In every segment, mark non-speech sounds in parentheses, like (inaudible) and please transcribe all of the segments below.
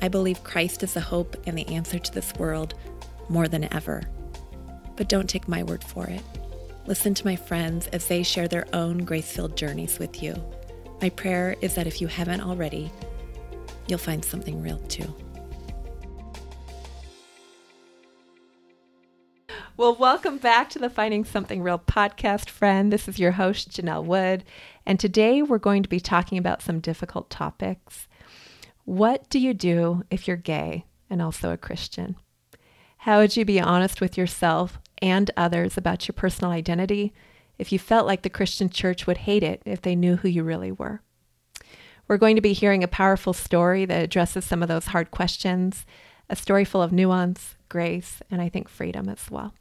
I believe Christ is the hope and the answer to this world more than ever. But don't take my word for it. Listen to my friends as they share their own grace filled journeys with you. My prayer is that if you haven't already, you'll find something real too. Well, welcome back to the Finding Something Real podcast, friend. This is your host, Janell Wood, and today we're going to be talking about some difficult topics. What do you do if you're gay and also a Christian? How would you be honest with yourself and others about your personal identity if you felt like the Christian church would hate it if they knew who you really were? We're going to be hearing a powerful story that addresses some of those hard questions, a story full of nuance, grace, and I think freedom as well.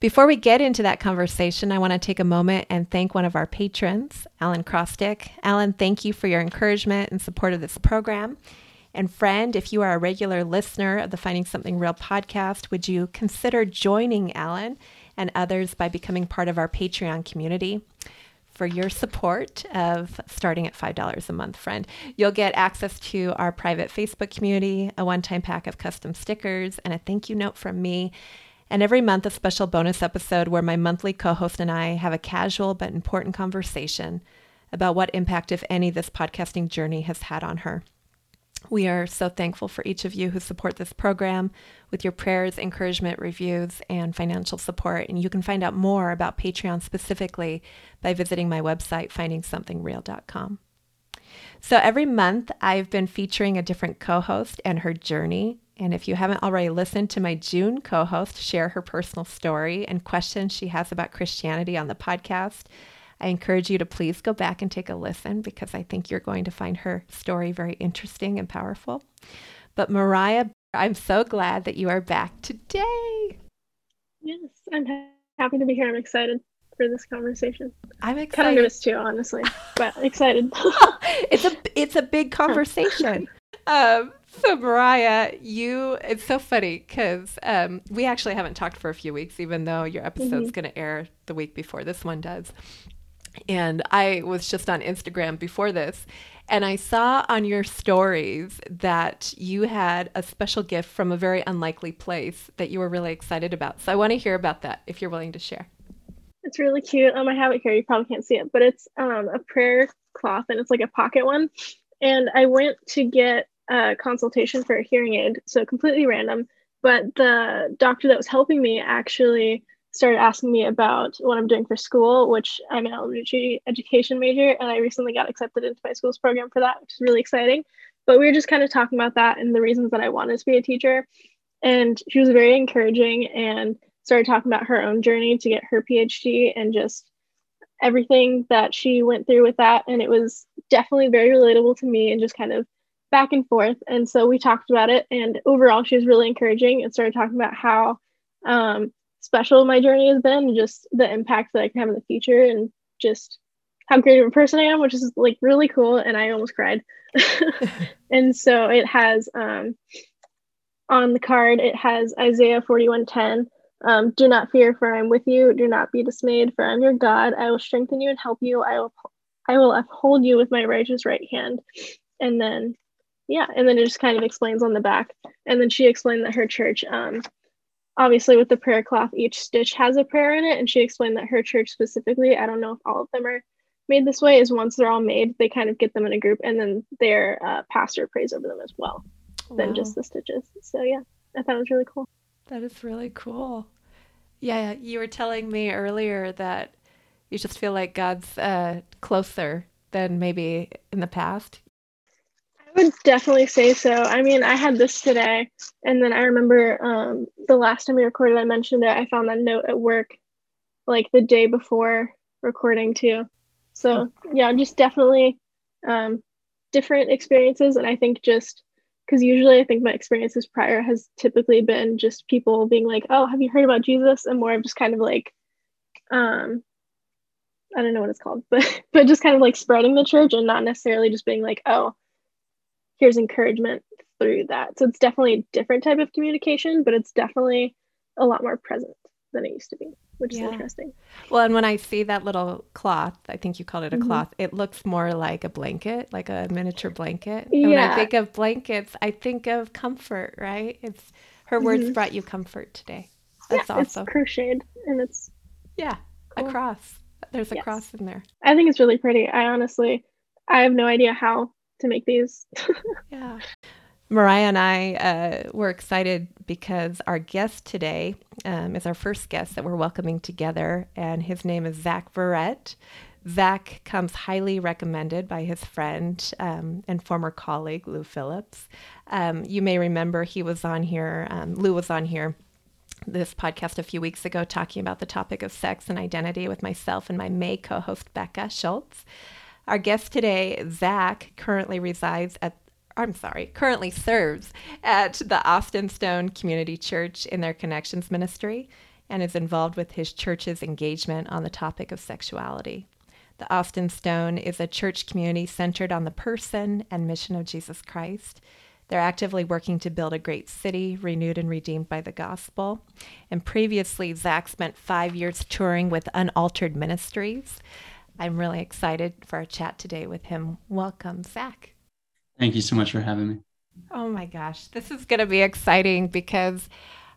Before we get into that conversation, I want to take a moment and thank one of our patrons, Alan Crostick. Alan, thank you for your encouragement and support of this program. And friend, if you are a regular listener of the Finding Something Real podcast, would you consider joining Alan and others by becoming part of our Patreon community? For your support of starting at $5 a month, friend. You'll get access to our private Facebook community, a one time pack of custom stickers, and a thank you note from me and every month a special bonus episode where my monthly co host and I have a casual but important conversation about what impact, if any, this podcasting journey has had on her. We are so thankful for each of you who support this program with your prayers, encouragement, reviews, and financial support. And you can find out more about Patreon specifically by visiting my website, findingsomethingreal.com. So every month, I've been featuring a different co host and her journey and if you haven't already listened to my June co host share her personal story and questions she has about Christianity on the podcast, I encourage you to please go back and take a listen because I think you're going to find her story very interesting and powerful. But Mariah, I'm so glad that you are back today. Yes, I'm happy to be here. I'm excited for this conversation. I'm excited. Kind of nervous too, honestly, (laughs) but excited. (laughs) it's a it's a big (laughs) conversation. um, so Mariah, you it's so funny because um, we actually haven't talked for a few weeks, even though your episode's mm-hmm. going to air the week before this one does. And I was just on Instagram before this, and I saw on your stories that you had a special gift from a very unlikely place that you were really excited about. So I want to hear about that if you're willing to share. It's really cute. Um, I have it here. You probably can't see it, but it's um a prayer cloth and it's like a pocket one. And I went to get a consultation for a hearing aid, so completely random. But the doctor that was helping me actually started asking me about what I'm doing for school, which I'm an elementary education major, and I recently got accepted into my school's program for that, which is really exciting. But we were just kind of talking about that and the reasons that I wanted to be a teacher. And she was very encouraging and started talking about her own journey to get her PhD and just everything that she went through with that. And it was definitely very relatable to me and just kind of back and forth. And so we talked about it. And overall, she was really encouraging and started talking about how um, special my journey has been, and just the impact that I can have in the future, and just how great of a person I am, which is like really cool. And I almost cried. (laughs) (laughs) and so it has um, on the card, it has Isaiah 41:10. Um, do not fear, for I am with you. Do not be dismayed, for I am your God. I will strengthen you and help you. I will I will uphold you with my righteous right hand. And then yeah and then it just kind of explains on the back and then she explained that her church um, obviously with the prayer cloth each stitch has a prayer in it and she explained that her church specifically i don't know if all of them are made this way is once they're all made they kind of get them in a group and then their uh, pastor prays over them as well wow. than just the stitches so yeah i thought it was really cool That is really cool. Yeah, you were telling me earlier that you just feel like God's uh, closer than maybe in the past. I would definitely say so. I mean, I had this today, and then I remember um, the last time we recorded, I mentioned it. I found that note at work like the day before recording too. So, yeah, just definitely um, different experiences. And I think just because usually I think my experiences prior has typically been just people being like, "Oh, have you heard about Jesus?" and more of just kind of like, um, I don't know what it's called, (laughs) but but just kind of like spreading the church and not necessarily just being like, "Oh, here's encouragement through that." So it's definitely a different type of communication, but it's definitely a lot more present than it used to be which yeah. is interesting. Well, and when I see that little cloth, I think you called it a mm-hmm. cloth, it looks more like a blanket, like a miniature blanket. And yeah. when I think of blankets, I think of comfort, right? It's her words mm-hmm. brought you comfort today. That's yeah, awesome. It's crocheted and it's yeah, cool. a cross. There's a yes. cross in there. I think it's really pretty. I honestly I have no idea how to make these. (laughs) yeah. Mariah and I uh, were excited because our guest today um, is our first guest that we're welcoming together, and his name is Zach Verrett. Zach comes highly recommended by his friend um, and former colleague, Lou Phillips. Um, you may remember he was on here, um, Lou was on here this podcast a few weeks ago talking about the topic of sex and identity with myself and my May co host, Becca Schultz. Our guest today, Zach, currently resides at I'm sorry, currently serves at the Austin Stone Community Church in their Connections Ministry and is involved with his church's engagement on the topic of sexuality. The Austin Stone is a church community centered on the person and mission of Jesus Christ. They're actively working to build a great city, renewed and redeemed by the gospel. And previously, Zach spent five years touring with Unaltered Ministries. I'm really excited for our chat today with him. Welcome, Zach. Thank you so much for having me. Oh my gosh, this is going to be exciting because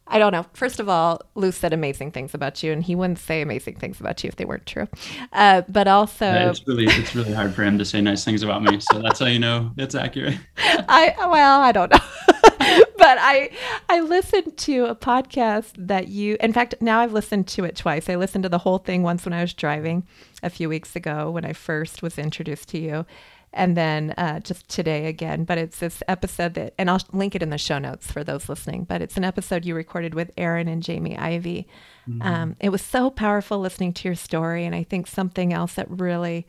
I don't know. First of all, Lou said amazing things about you, and he wouldn't say amazing things about you if they weren't true. Uh, but also, yeah, it's really it's really hard for him to say nice things about me. So that's how you know it's accurate. (laughs) I well, I don't know. (laughs) (laughs) but I I listened to a podcast that you in fact now I've listened to it twice. I listened to the whole thing once when I was driving a few weeks ago when I first was introduced to you and then uh, just today again. But it's this episode that, and I'll link it in the show notes for those listening. But it's an episode you recorded with Aaron and Jamie Ivey. Mm-hmm. Um, it was so powerful listening to your story, and I think something else that really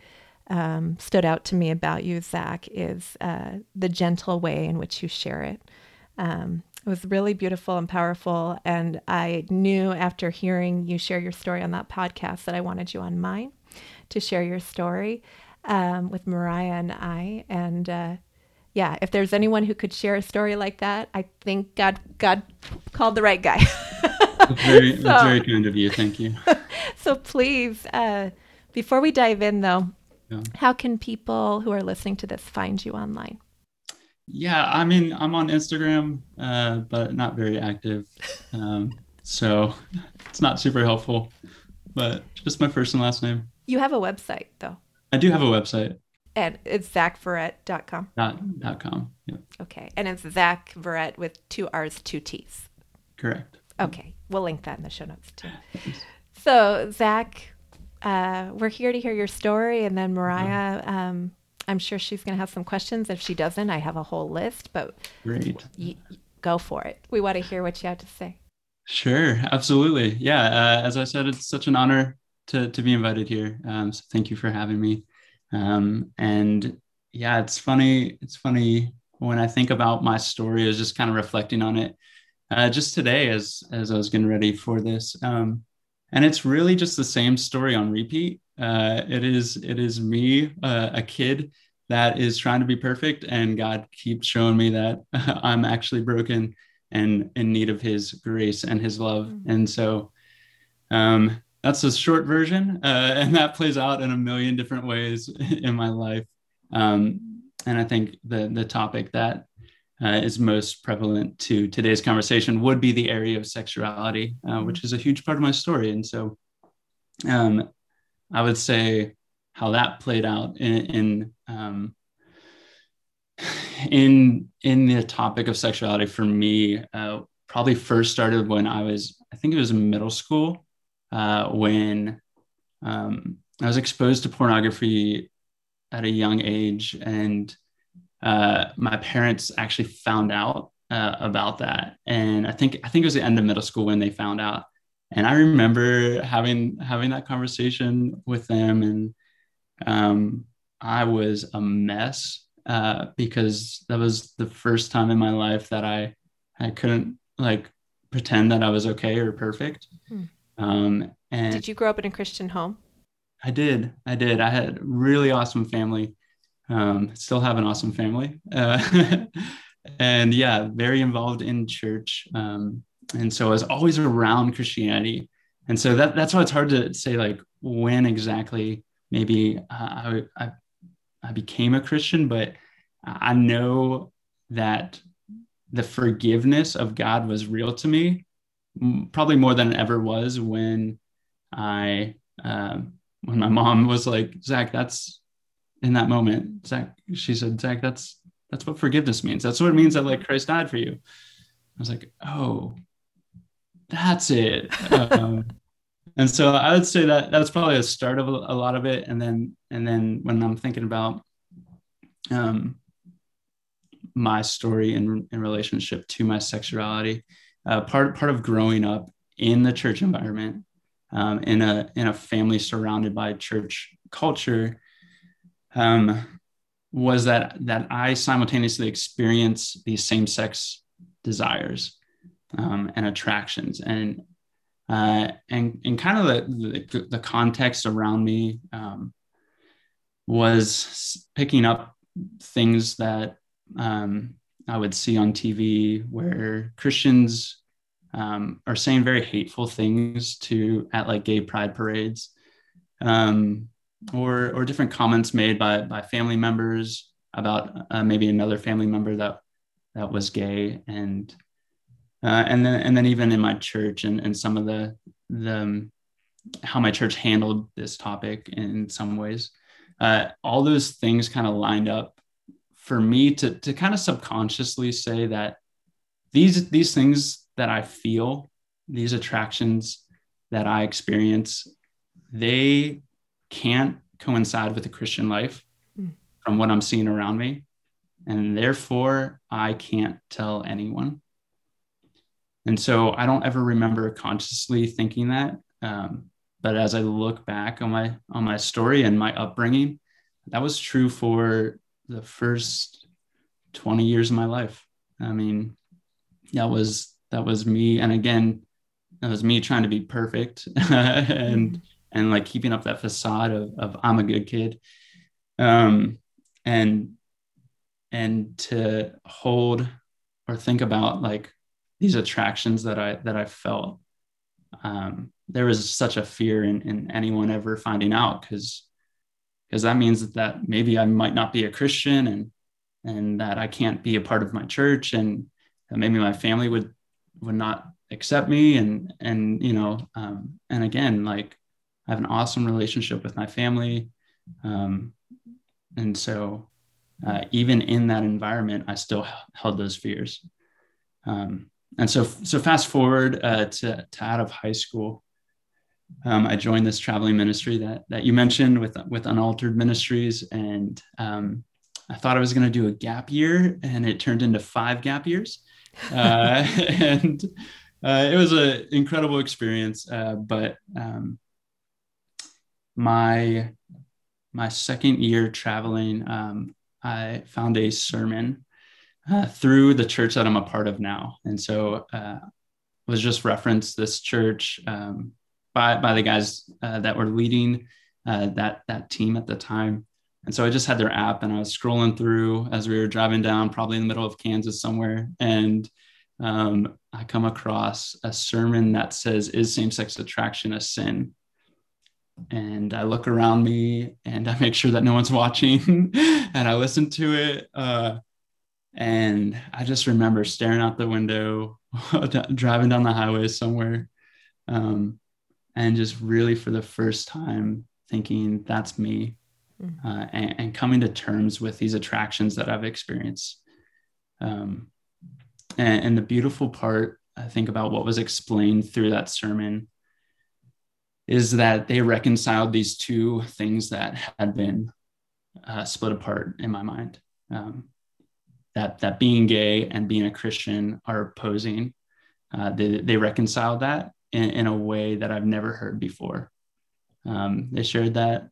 um, stood out to me about you, Zach, is uh, the gentle way in which you share it. Um, it was really beautiful and powerful. And I knew after hearing you share your story on that podcast that I wanted you on mine to share your story um, with Mariah and I. And uh, yeah, if there's anyone who could share a story like that, I think God God called the right guy. (laughs) that's, very, so, that's very kind of you. Thank you. (laughs) so please, uh, before we dive in, though, yeah. how can people who are listening to this find you online? Yeah, I mean, I'm on Instagram, uh, but not very active. Um, so it's not super helpful, but just my first and last name. You have a website, though. I do have a website. And it's zachverrett.com. Dot, dot com. Yeah. Okay. And it's Zach Verrett with two R's, two T's. Correct. Okay. We'll link that in the show notes too. So, Zach, uh, we're here to hear your story. And then Mariah, um, I'm sure she's going to have some questions. If she doesn't, I have a whole list, but great. Go for it. We want to hear what you have to say. Sure. Absolutely. Yeah. Uh, as I said, it's such an honor to to be invited here. Um, so thank you for having me. Um, and yeah, it's funny. It's funny when I think about my story. I was just kind of reflecting on it uh, just today as as I was getting ready for this. Um, and it's really just the same story on repeat. Uh, it is it is me, uh, a kid that is trying to be perfect, and God keeps showing me that (laughs) I'm actually broken and in need of His grace and His love. Mm-hmm. And so, um, that's a short version, uh, (laughs) and that plays out in a million different ways (laughs) in my life. Um, and I think the the topic that uh, is most prevalent to today's conversation would be the area of sexuality, uh, which is a huge part of my story. And so, um, I would say how that played out in in um, (sighs) in, in the topic of sexuality for me uh, probably first started when I was, I think it was in middle school, uh, when um, I was exposed to pornography at a young age, and uh, my parents actually found out uh, about that. And I think I think it was the end of middle school when they found out. And I remember having having that conversation with them, and um, I was a mess uh, because that was the first time in my life that I I couldn't like pretend that I was okay or perfect. Hmm. Um, and did you grow up in a Christian home? I did. I did. I had a really awesome family. Um, still have an awesome family. Uh, (laughs) and yeah, very involved in church. Um, and so I was always around Christianity. And so that, that's why it's hard to say like when exactly maybe I, I, I became a Christian, but I know that the forgiveness of God was real to me, probably more than it ever was when I, um, when my mom was like, Zach, that's in that moment, Zach, she said, Zach, that's, that's what forgiveness means. That's what it means that like Christ died for you. I was like, oh, that's it. um, (laughs) and so I would say that that's probably a start of a, a, lot of it. And then, and then when I'm thinking about, um, my story in, in relationship to my sexuality. Uh, part part of growing up in the church environment, um, in a in a family surrounded by church culture, um, was that that I simultaneously experience these same sex desires um, and attractions, and uh, and and kind of the, the, the context around me um, was picking up things that um, I would see on TV where Christians um, are saying very hateful things to at like gay pride parades, um, or or different comments made by by family members about uh, maybe another family member that that was gay, and uh, and then and then even in my church and and some of the the um, how my church handled this topic in some ways, uh, all those things kind of lined up for me to to kind of subconsciously say that these these things that I feel, these attractions that I experience, they can't coincide with the Christian life mm. from what I'm seeing around me. And therefore, I can't tell anyone. And so I don't ever remember consciously thinking that. Um, but as I look back on my on my story and my upbringing, that was true for the first 20 years of my life. I mean, that was that was me. And again, that was me trying to be perfect (laughs) and mm-hmm. And like keeping up that facade of, of I'm a good kid. Um and and to hold or think about like these attractions that I that I felt. Um, there was such a fear in, in anyone ever finding out because because that means that, that maybe I might not be a Christian and and that I can't be a part of my church and that maybe my family would would not accept me and and you know um, and again like I have an awesome relationship with my family um, and so uh, even in that environment I still held those fears um, and so so fast forward uh, to, to out of high school um, I joined this traveling ministry that that you mentioned with with Unaltered Ministries, and um, I thought I was going to do a gap year, and it turned into five gap years, (laughs) uh, (laughs) and uh, it was an incredible experience. Uh, but um, my my second year traveling, um, I found a sermon uh, through the church that I'm a part of now, and so uh, was just referenced this church. Um, by by the guys uh, that were leading uh, that that team at the time. And so I just had their app and I was scrolling through as we were driving down, probably in the middle of Kansas somewhere, and um, I come across a sermon that says, "Is same-sex attraction a sin?" And I look around me and I make sure that no one's watching, (laughs) and I listen to it. Uh, and I just remember staring out the window, (laughs) driving down the highway somewhere, um, and just really for the first time thinking that's me mm. uh, and, and, coming to terms with these attractions that I've experienced. Um, and, and, the beautiful part I think about what was explained through that sermon is that they reconciled these two things that had been uh, split apart in my mind. Um, that that being gay and being a Christian are opposing. Uh, they, they reconciled that in, in, a way that I've never heard before. Um, they shared that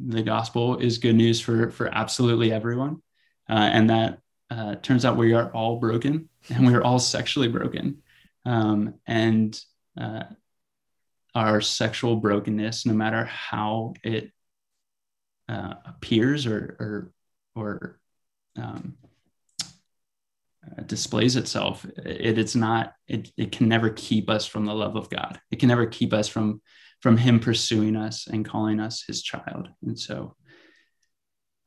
the gospel is good news for for absolutely everyone, uh, and that uh, turns out we are all broken and we are all sexually broken, um, and uh, our sexual brokenness, no matter how it uh, appears or or or um, uh, displays itself, it, it's not it, it can never keep us from the love of God. It can never keep us from from Him pursuing us and calling us His child. And so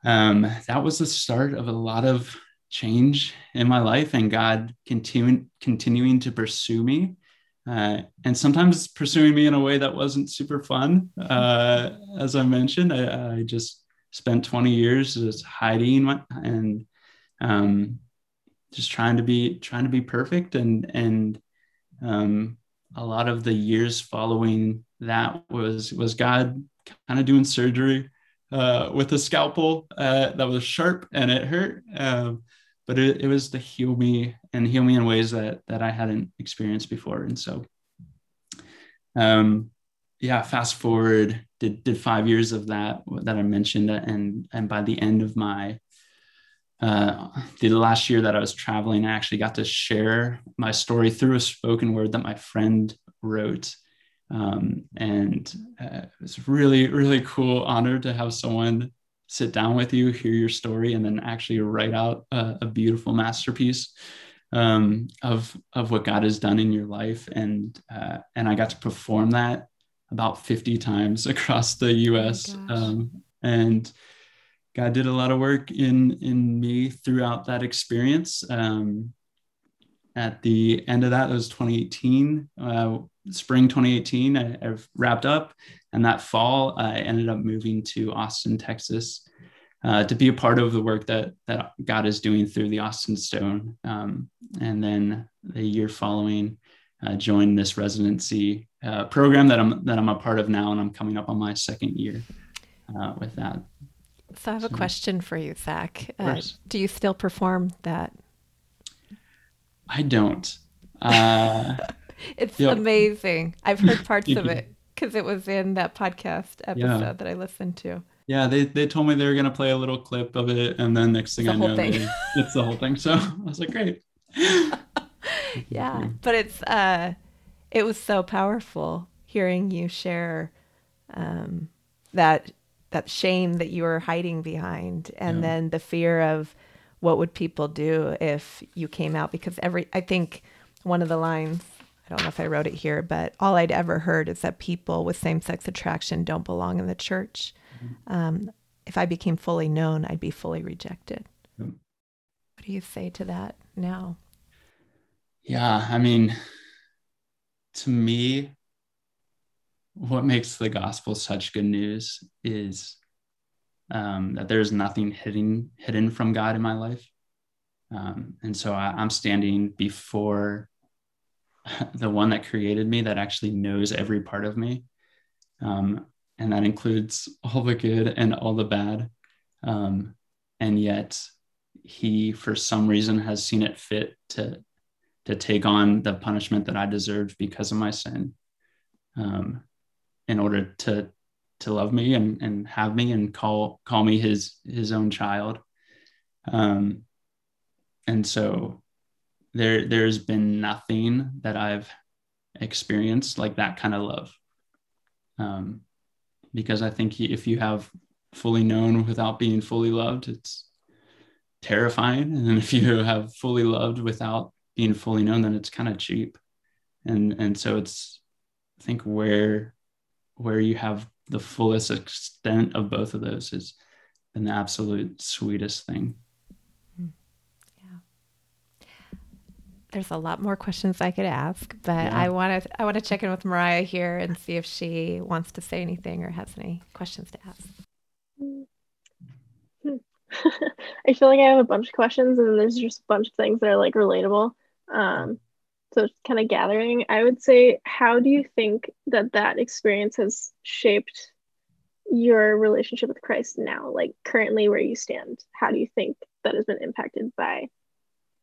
um, that was the start of a lot of change in my life, and God continuing continuing to pursue me. Uh, and sometimes pursuing me in a way that wasn't super fun. Uh, as I mentioned, I, I, just spent 20 years just hiding my, and um, just trying to be trying to be perfect and and um, a lot of the years following that was was God kind of doing surgery uh, with a scalpel uh, that was sharp and it hurt, um, but it, it was to heal me and heal me in ways that that I hadn't experienced before. And so, um, yeah, fast forward did did five years of that that I mentioned, and and by the end of my uh, the last year that I was traveling, I actually got to share my story through a spoken word that my friend wrote. Um, and uh, it was really, really cool honor to have someone sit down with you, hear your story, and then actually write out a, a beautiful masterpiece um, of of what God has done in your life. And uh, and I got to perform that about 50 times (laughs) across the U.S. Oh um, and God did a lot of work in in me throughout that experience. Um, at the end of that, it was 2018, uh, spring 2018. I, have wrapped up, and that fall, I ended up moving to Austin, Texas, uh, to be a part of the work that that God is doing through the Austin Stone. Um, and then the year following, uh, joined this residency uh, program that I'm that I'm a part of now, and I'm coming up on my second year uh, with that. So I have a question for you, Zach. Uh, do you still perform that? I don't. Uh, (laughs) it's yep. amazing. I've heard (laughs) parts of it because it was in that podcast episode yeah. that I listened to. Yeah, they, they told me they were going to play a little clip of it. And then next thing I know, they, it's the whole thing. So (laughs) I was like, great. (laughs) yeah. But it's, uh, it was so powerful hearing you share um, that that shame that you were hiding behind and yeah. then the fear of what would people do if you came out because every i think one of the lines i don't know if i wrote it here but all i'd ever heard is that people with same-sex attraction don't belong in the church. Mm-hmm. um, if i became fully known i'd be fully rejected. What do you say to that now? Yeah i mean to me what makes the gospel such good news is um, that there's nothing hidden hidden from God in my life, um, and so I, I'm standing before (laughs) the one that created me, that actually knows every part of me, um, and that includes all the good and all the bad, um, and yet He, for some reason, has seen it fit to to take on the punishment that I deserved because of my sin. Um, in order to to love me and and have me and call call me his his own child um and so there there's been nothing that i've experienced like that kind of love. Um because i think if you have fully known without being fully loved it's terrifying. And if you have fully loved without being fully known then it's kind of cheap. And and so it's i think where where you have the fullest extent of both of those is an absolute sweetest thing. Hmm. Yeah. There's a lot more questions I could ask, but yeah. I want to I want to check in with Mariah here and see if she wants to say anything or has any questions to ask. (laughs) I feel like I have a bunch of questions and there's just a bunch of things that are like relatable. Um, so kind of gathering, I would say, how do you think that that experience has shaped your relationship with Christ now, like currently where you stand? How do you think that has been impacted by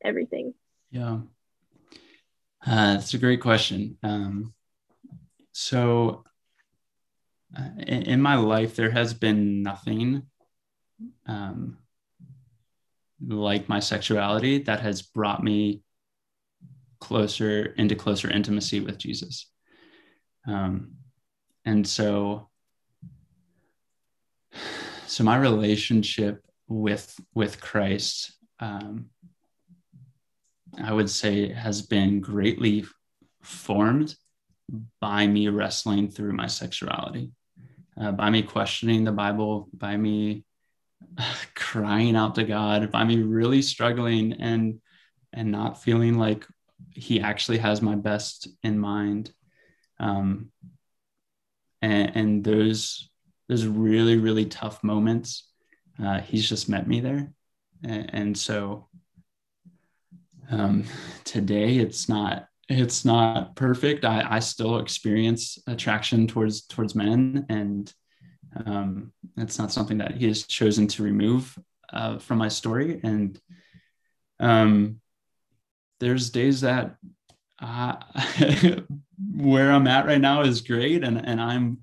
everything? Yeah, uh, that's a great question. Um, so, uh, in, in, my life, there has been nothing um, like my sexuality that has brought me closer into closer intimacy with Jesus. Um, and so, so my relationship with with Christ, um, I would say, has been greatly formed by me wrestling through my sexuality, uh, by me questioning the Bible, by me (sighs) crying out to God, by me really struggling and and not feeling like He actually has my best in mind. Um, and, and those those really really tough moments, uh, He's just met me there, and, and so um, today it's not it's not perfect. I, I still experience attraction towards towards men, and um, it's not something that he has chosen to remove uh, from my story. And um, there's days that uh, (laughs) where I'm at right now is great, and and I'm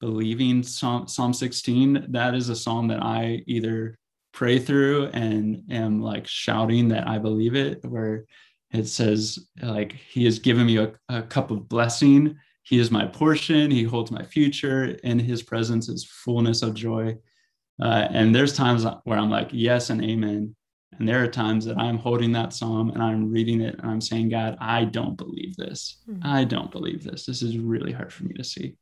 believing Psalm Psalm 16. That is a psalm that I either pray through and am like shouting that I believe it, where it says like he has given me a, a cup of blessing. He is my portion. He holds my future. In his presence is fullness of joy. Uh, and there's times where i'm like yes and amen. And there are times that i'm holding that psalm and i'm reading it and i'm saying god i don't believe this. Mm-hmm. i don't believe this. This is really hard for me to see.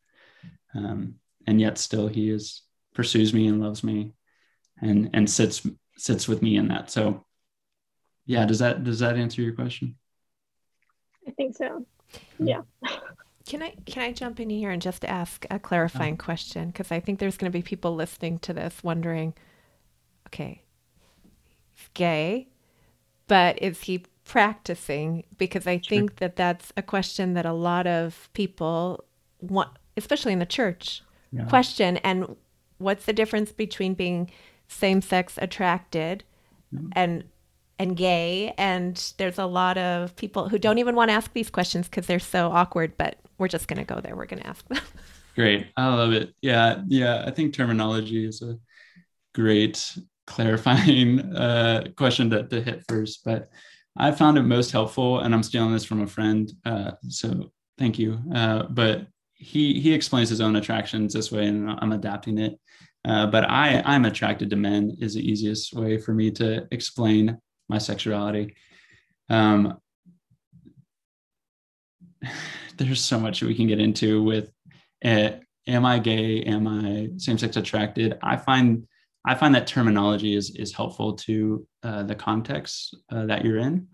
Um, and yet still he is pursues me and loves me and and sits sits with me in that. So yeah does that does that answer your question? I think so. Hmm. Yeah. Can i can i jump in here and just ask a clarifying oh. question? Because i think there's going to be people listening to this wondering okay he's gay but is he practicing? Because i sure. think that that's a question that a lot of people want especially in the church yeah. question and what's the difference between being same-sex attracted mm-hmm. and and gay. And there's a lot of people who don't even want to ask these questions because they're so awkward, but we're just going to go there. We're going to ask them. (laughs) Great. I love it. Yeah. Yeah. I think terminology is a great clarifying (laughs) uh, question to, to hit first, but I found it most helpful, and I'm stealing this from a friend. Uh, so thank you. Uh, but he he explains his own attractions this way, and I'm adapting it. Uh, but I I'm attracted to men is the easiest way for me to explain my sexuality. Um, (sighs) there's so much we can get into with uh, am I gay? Am I same-sex attracted? I find I find that terminology is is helpful to uh, the context uh, that you're in.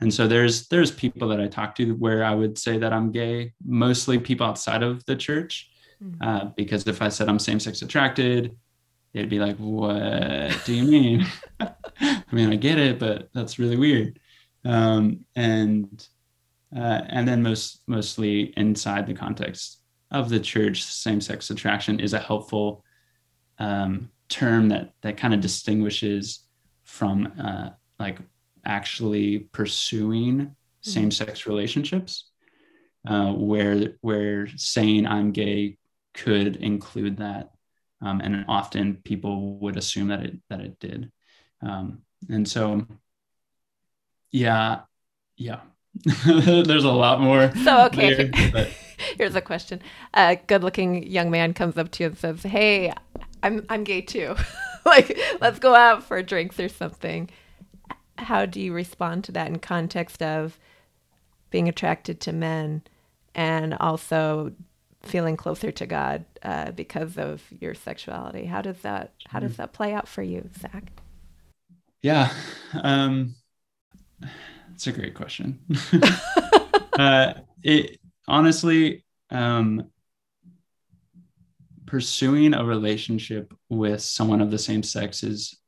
And so there's there's people that I talk to where I would say that I'm gay, mostly people outside of the church, mm-hmm. uh, because if I said I'm same-sex attracted, they'd be like, "What do you mean?" (laughs) I mean, I get it, but that's really weird. Um, and uh, and then most mostly inside the context of the church, same-sex attraction is a helpful um, term that that kind of distinguishes from uh, like actually pursuing mm-hmm. same-sex relationships, uh, where where saying I'm gay could include that, um, and often people would assume that it that it did. Um, and so, yeah, yeah, (laughs) there's a lot more. So, okay. There, but... (laughs) Here's a question. A good looking young man comes up to you and says, Hey, I'm, I'm gay too. (laughs) like, let's go out for drinks or something. How do you respond to that in context of being attracted to men and also feeling closer to God uh, because of your sexuality? How does that how does that play out for you, Zach? Yeah, um, it's a great question. (laughs) (laughs) uh, it honestly, um, pursuing a relationship with someone of the same sex is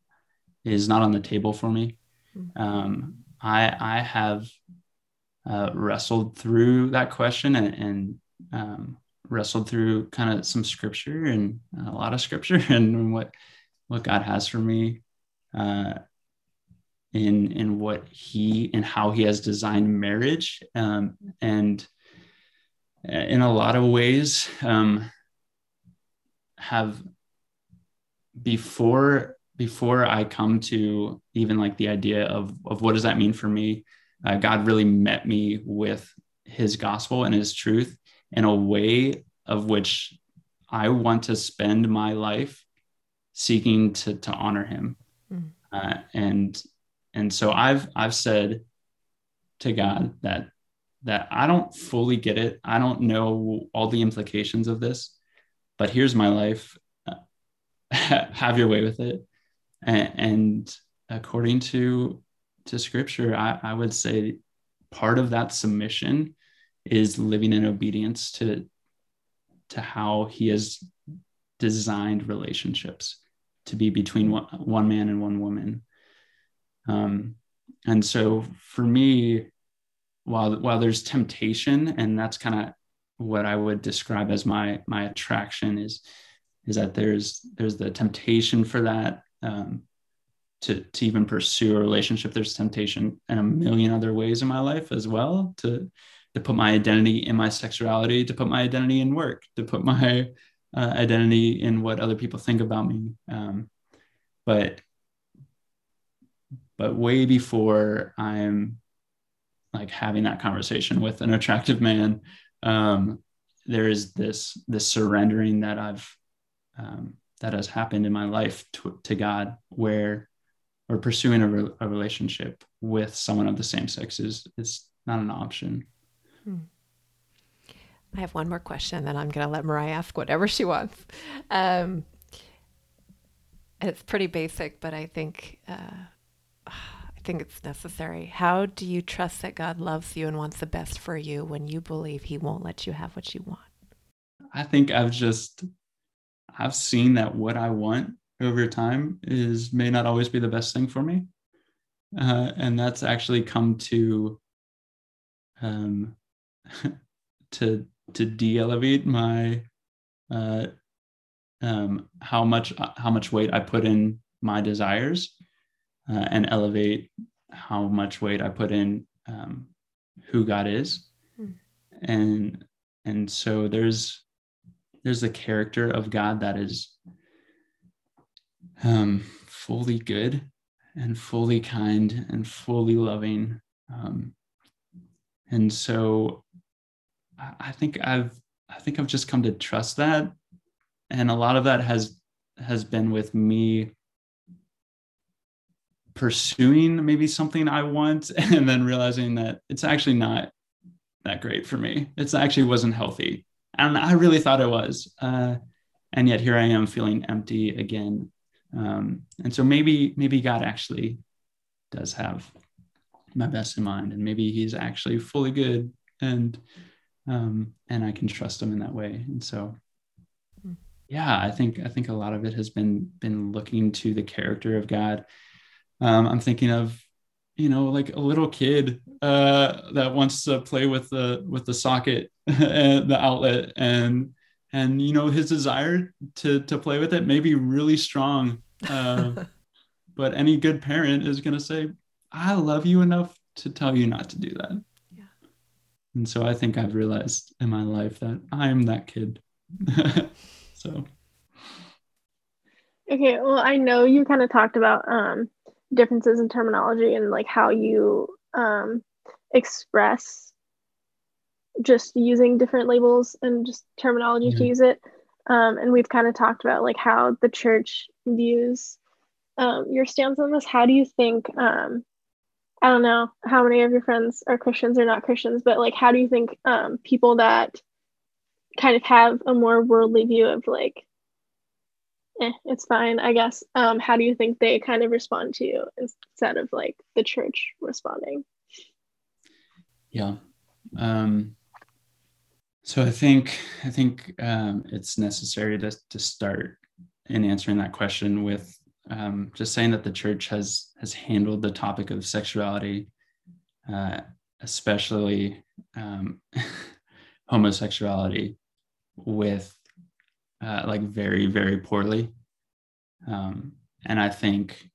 is not on the table for me. Mm-hmm. Um, I I have uh, wrestled through that question and, and um, wrestled through kind of some scripture and a lot of scripture (laughs) and what what God has for me uh, in in what He and how He has designed marriage um, and in a lot of ways um, have before before I come to even like the idea of of what does that mean for me, uh, God really met me with His gospel and His truth in a way of which I want to spend my life seeking to to honor Him, mm. uh, and and so I've I've said to God that that I don't fully get it. I don't know all the implications of this, but here's my life. (laughs) have your way with it. And, and according to to scripture, I, I would say part of that submission is living in obedience to to how he has designed relationships to be between one, one man and one woman. Um, and so for me, while while there's temptation, and that's kind of what I would describe as my my attraction is is that there's there's the temptation for that um, to to even pursue a relationship. There's temptation in a million other ways in my life as well to to put my identity in my sexuality, to put my identity in work, to put my uh, identity in what other people think about me. Um, but but way before I'm like having that conversation with an attractive man, um, there is this this surrendering that I've um, that has happened in my life to, to God, where or pursuing a, re- a, relationship with someone of the same sex is is not an option. Hmm. I have one more question, then I'm going to let Mariah ask whatever she wants. Um, it's pretty basic, but I think uh, I think it's necessary. How do you trust that God loves you and wants the best for you when you believe He won't let you have what you want? I think I've just I've seen that what I want over time is may not always be the best thing for me, uh, and that's actually come to um, (laughs) to to de-elevate my uh, um, how much how much weight I put in my desires uh, and elevate how much weight I put in um, who God is, mm. and and so there's there's the character of God that is um, fully good and fully kind and fully loving, um, and so I, think I've I think I've just come to trust that, and a lot of that has has been with me pursuing maybe something I want (laughs) and then realizing that it's actually not that great for me. It's actually wasn't healthy. And I really thought it was. Uh, and yet here I am feeling empty again. Um, and so maybe, maybe God actually does have my best in mind and maybe he's actually fully good and, um, and I can trust them in that way. And so, hmm. yeah, I think, I think a lot of it has been, been looking to the character of God um, I'm thinking of, you know, like a little kid uh, that wants to play with the with the socket (laughs) and the outlet, and and you know his desire to to play with it may be really strong. Uh, (laughs) but any good parent is going to say, "I love you enough to tell you not to do that." Yeah. And so I think I've realized in my life that I'm that kid. (laughs) so. Okay, well, I know you kind of talked about um, differences in terminology and like how you um, express just using different labels and just terminology mm-hmm. to use it. Um, and we've kind of talked about like how the church views um, your stance on this. How do you think? Um, I don't know how many of your friends are Christians or not Christians, but like, how do you think um, people that kind of have a more worldly view of like eh, it's fine, I guess. Um, how do you think they kind of respond to you instead of like the church responding? Yeah. Um, so I think I think um, it's necessary to to start in answering that question with um, just saying that the church has has handled the topic of sexuality uh, especially um, (laughs) homosexuality with uh, like very very poorly. Um, and i think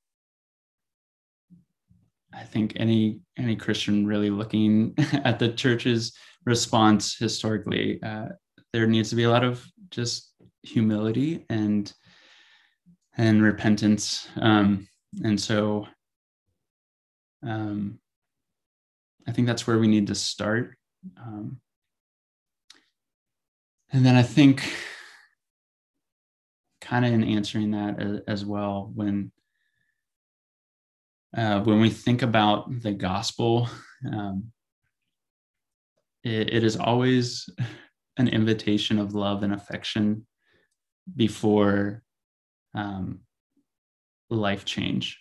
i think any any christian really looking (laughs) at the church's response historically uh, there needs to be a lot of just humility and and repentance. Um, and so um, i think that's where we need to start. Um, and then I think kind of in answering that as, well, when uh, when we think about the gospel, um, it, it is always an invitation of love and affection before um, life change.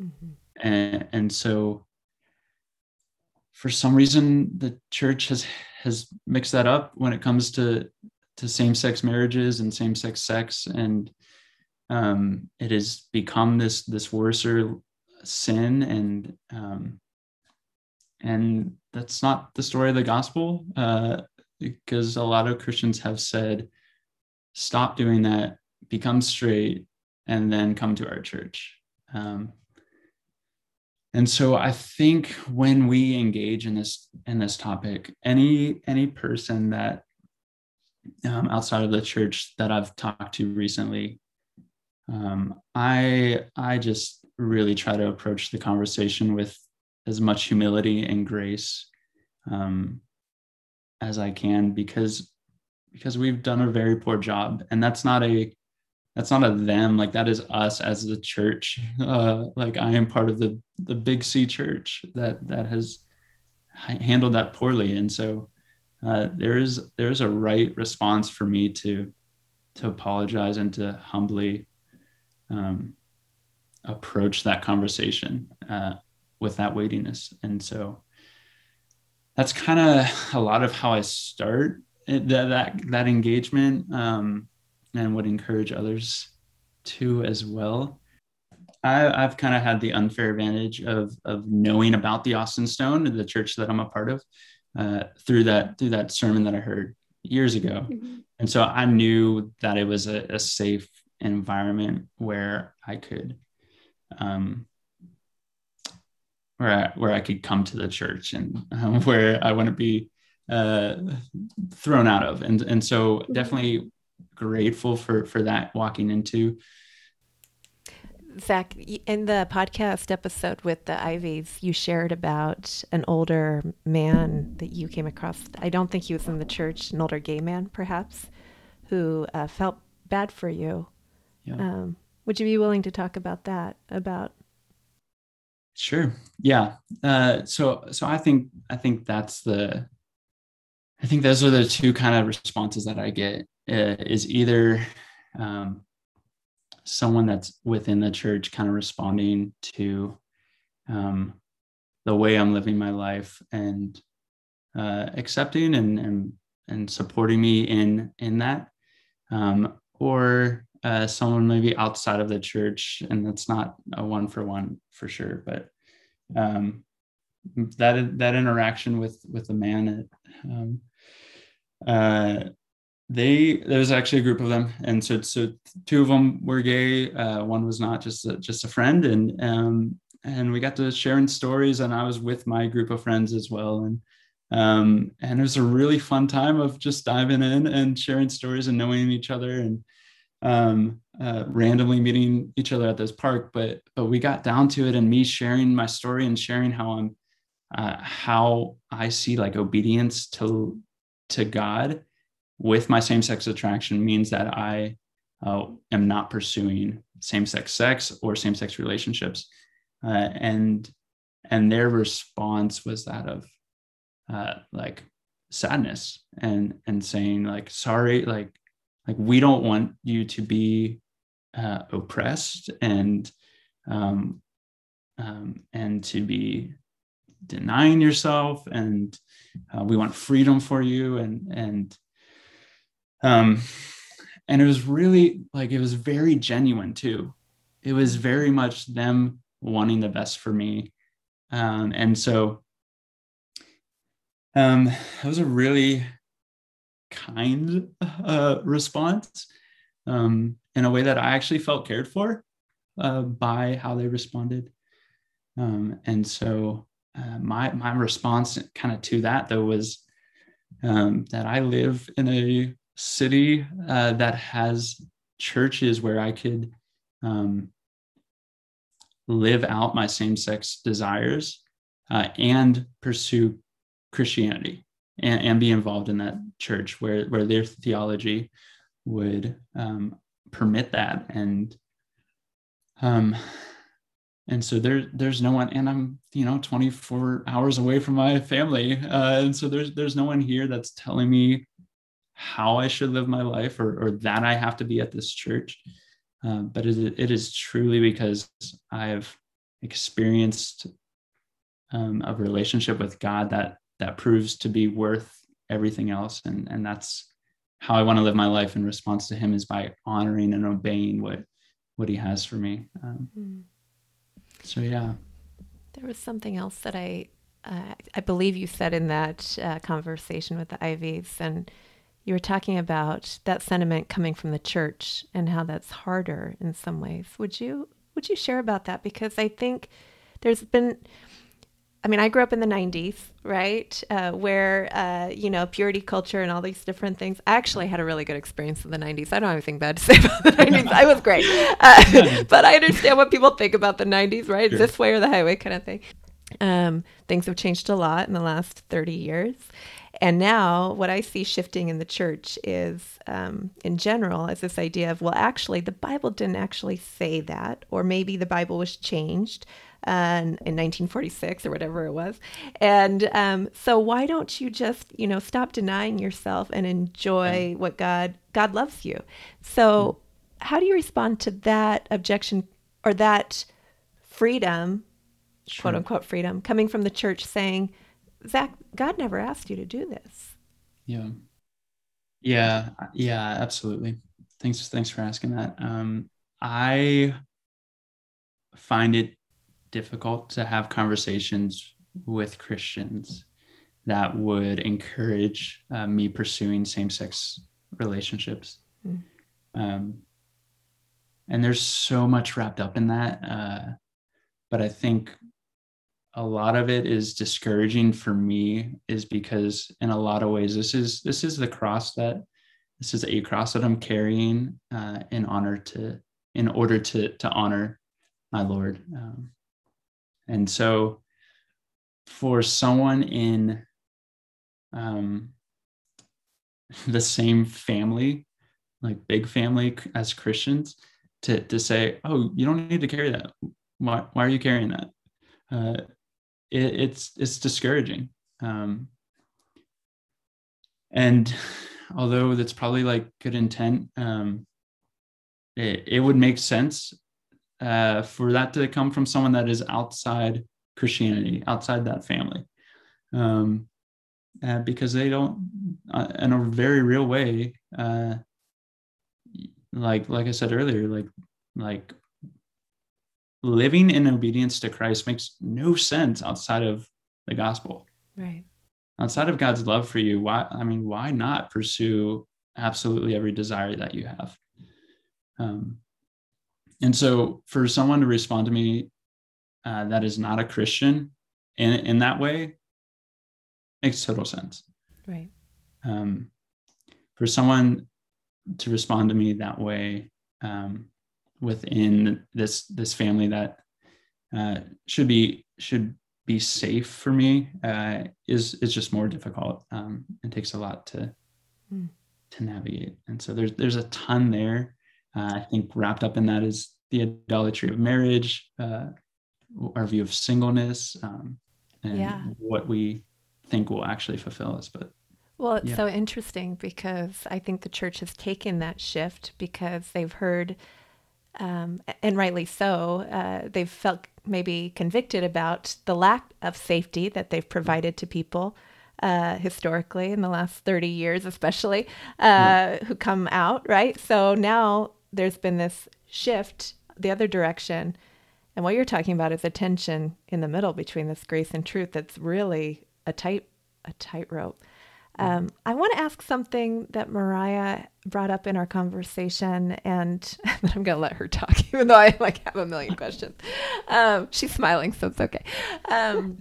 Mm-hmm. And, and so for some reason the church has has mixed that up when it comes to to same-sex marriages and same-sex sex and um, it has become this this worser sin and um, and that's not the story of the gospel uh, because a lot of christians have said stop doing that become straight and then come to our church. Um, and so i think when we engage in this in this topic any any person that um, outside of the church that i've talked to recently um, i i just really try to approach the conversation with as much humility and grace um, as i can because because we've done a very poor job. And that's not a that's not a them like that is us as the church. Uh like i am part of the the big c church that that has handled that poorly. And so uh, there is there's a right response for me to to apologize and to humbly um, approach that conversation uh, with that weightiness. And so that's kind of a lot of how i start that, that that engagement. Um, and would encourage others to as well. I, have kind of had the unfair advantage of of knowing about the Austin Stone, the church that I'm a part of, uh, through that through that sermon that I heard years ago, mm-hmm. and so I knew that it was a, a safe environment where I could, um, where I, where I could come to the church and um, (laughs) where I wouldn't be uh, thrown out of, and and so mm-hmm. definitely grateful for for that walking into. Zach, in the podcast episode with the Iveys, you shared about an older man that you came across. I don't think he was in the church, an older gay man, perhaps, who uh, felt bad for you. Yeah. Um, would you be willing to talk about that? About Sure. Yeah. Uh, so so I think I think that's the I think those are the two kind of responses that I get is either um, someone that's within the church kind of responding to um, the way I'm living my life and uh, accepting and, and and supporting me in in that, um, or uh, someone maybe outside of the church, and that's not a one for one for sure, but um, that that interaction with with the man. Um, uh, they there was actually a group of them and so so two of them were gay uh, one was not just a, just a friend and um and we got to sharing stories and i was with my group of friends as well and um and it was a really fun time of just diving in and sharing stories and knowing each other and um uh, randomly meeting each other at this park but but we got down to it and me sharing my story and sharing how i'm uh, how i see like obedience to to god with my same sex attraction means that I uh, am not pursuing same sex sex or same sex relationships. Uh, and and their response was that of uh, like sadness and and saying like sorry like like we don't want you to be uh, oppressed and um, um, and to be denying yourself and uh, we want freedom for you and and um, and it was really like it was very genuine too. It was very much them wanting the best for me. Um, and so Um, it was a really kind uh, response um, in a way that I actually felt cared for uh, by how they responded. Um, and so uh, my my response kind of to that though was um, that I live in a city uh, that has churches where I could um, live out my same sex desires uh, and pursue Christianity and, and be involved in that church where, where their theology would um, permit that. And um, and so there, there's no one, and I'm, you know, 24 hours away from my family. Uh, and so there's, there's no one here that's telling me how I should live my life or, or that I have to be at this church. Uh, but it, it is truly because I've experienced um, a relationship with God that that proves to be worth everything else, and and that's how I want to live my life in response to Him is by honoring and obeying what what He has for me. Um, mm. So yeah, there was something else that I uh, I believe you said in that uh, conversation with the Iveys and you were talking about that sentiment coming from the church and how that's harder in some ways. Would you would you share about that? Because I think there's been I mean, I grew up in the 90s, right? Uh, where, uh, you know, purity culture and all these different things. I actually had a really good experience in the 90s. I don't have anything bad to say (laughs) about the 90s. I was great. Uh, (laughs) but I understand what people think about the 90s, right? Sure. This way or the highway kind of thing. Um, things have changed a lot in the last 30 years. And now, what I see shifting in the church is, um, in general, is this idea of, well, actually, the Bible didn't actually say that, or maybe the Bible was changed uh, in 1946 or whatever it was. And um, so, why don't you just, you know, stop denying yourself and enjoy what God God loves you? So, mm. how do you respond to that objection or that freedom, sure. quote unquote freedom, coming from the church saying? Zach, God never asked you to do this. Yeah. Yeah. Yeah, absolutely. Thanks. Thanks for asking that. Um, I find it difficult to have conversations with Christians that would encourage uh, me pursuing same sex relationships. Mm. Um, and there's so much wrapped up in that. Uh, but I think a lot of it is discouraging for me is because in a lot of ways this is this is the cross that this is a cross that i'm carrying uh, in honor to in order to to honor my lord. Um, and so for someone in um, (laughs) the same family like big family as christians to to say oh you don't need to carry that. Why, why are you carrying that? Uh, it, it's it's discouraging. Um, and although that's probably like good intent, um, it, it would make sense uh, for that to come from someone that is outside Christianity, outside that family, um, uh, because they don't, uh, in a very real way, uh, like like I said earlier, like like living in obedience to Christ makes no sense outside of the gospel. Right. Outside of God's love for you, why I mean, why not pursue absolutely every desire that you have? Um, and so for someone to respond to me uh, that is not a Christian in in that way makes total sense. Right. Um, for someone to respond to me that way um, within this this family that uh, should be should be safe for me uh, is is just more difficult um, and takes a lot to mm. to navigate. And so there's there's a ton there. Uh, I think wrapped up in that is the idolatry of marriage, uh, our view of singleness, um, and yeah. what we think will actually fulfill us. But well, it's yeah. so interesting because I think the church has taken that shift because they've heard um, and rightly so, uh, they've felt maybe convicted about the lack of safety that they've provided to people uh, historically in the last 30 years, especially uh, who come out, right? So now there's been this shift the other direction. And what you're talking about is a tension in the middle between this grace and truth that's really a tight a tightrope. Um, I want to ask something that Mariah brought up in our conversation, and (laughs) I'm going to let her talk, (laughs) even though I like have a million questions. Um, she's smiling, so it's okay. Um,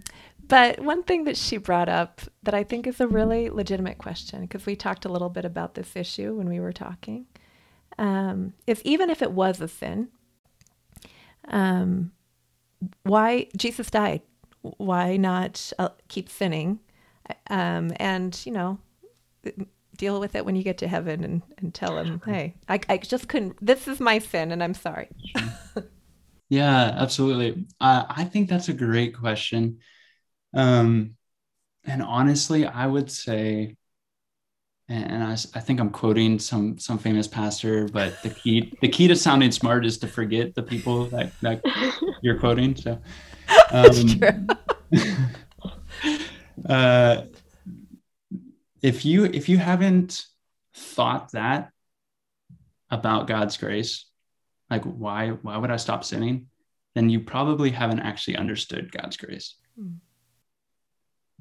but one thing that she brought up that I think is a really legitimate question, because we talked a little bit about this issue when we were talking, um, is even if it was a sin, um, why Jesus died? Why not uh, keep sinning? Um, and, you know, deal with it when you get to heaven and, and tell him, hey, I, I just couldn't, this is my sin and I'm sorry. (laughs) yeah, absolutely. Uh, I think that's a great question. Um, and honestly, I would say, and I, I think I'm quoting some some famous pastor, but the key the key to sounding smart is to forget the people that, that (laughs) you're quoting. So, um, (laughs) uh, if you if you haven't thought that about God's grace, like why why would I stop sinning? Then you probably haven't actually understood God's grace. Hmm.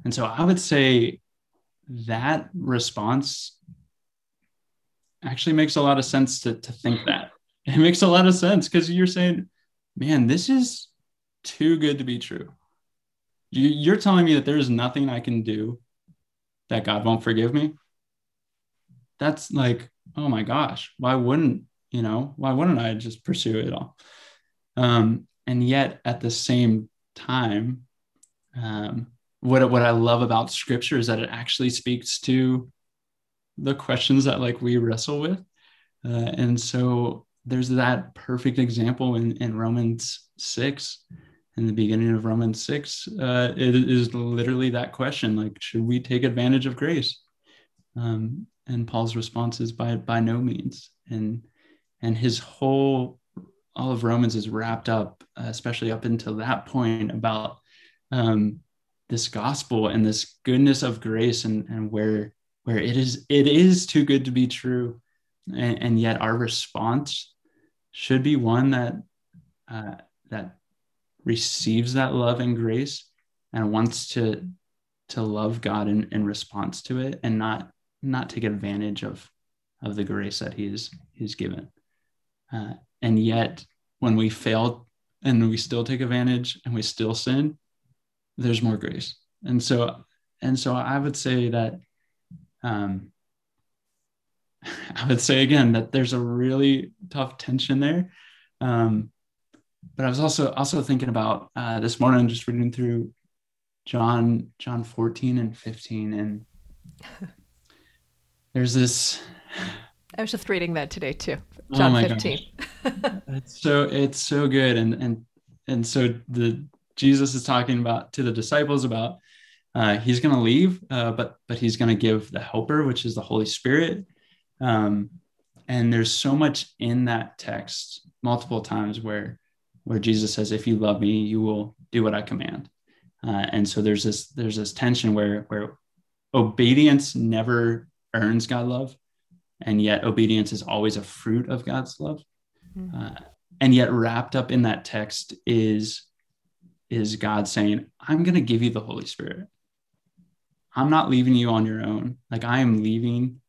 And so I would say that response actually makes a lot of sense to, to think (laughs) that. It makes a lot of sense because you're saying, man, this is too good to be true. You, you're telling me that there is nothing I can do that God won't forgive me. That's like, oh my gosh, why wouldn't, you know, why wouldn't I just pursue it all? Um, and yet at the same time, um, what what I love about scripture is that it actually speaks to the questions that like we wrestle with. Uh, and so there's that perfect example in, in Romans 6 in the beginning of Romans 6, uh, it is literally that question like, should we take advantage of grace? Um, and Paul's response is by, by no means. And, and his whole, all of Romans is wrapped up, uh, especially up until that point, about um, this gospel and this goodness of grace and, and where, where it is, it is too good to be true. And, and yet our response should be one that, uh, that receives that love and grace and wants to to love God in, in response to it and not not take advantage of of the grace that he's he's given. Uh, and yet when we fail and we still take advantage and we still sin, there's more grace. And so and so I would say that um, (laughs) I would say again that there's a really tough tension there. Um, but I was also also thinking about uh, this morning, just reading through John John 14 and 15, and (laughs) there's this. I was just reading that today too. Oh John oh 15. it's so it's so good, and and and so the Jesus is talking about to the disciples about uh, he's going to leave, uh, but but he's going to give the Helper, which is the Holy Spirit. Um, and there's so much in that text multiple times where where Jesus says, "If you love me, you will do what I command." Uh, and so there's this there's this tension where where obedience never earns God love, and yet obedience is always a fruit of God's love. Mm-hmm. Uh, and yet wrapped up in that text is is God saying, "I'm going to give you the Holy Spirit. I'm not leaving you on your own. Like I am leaving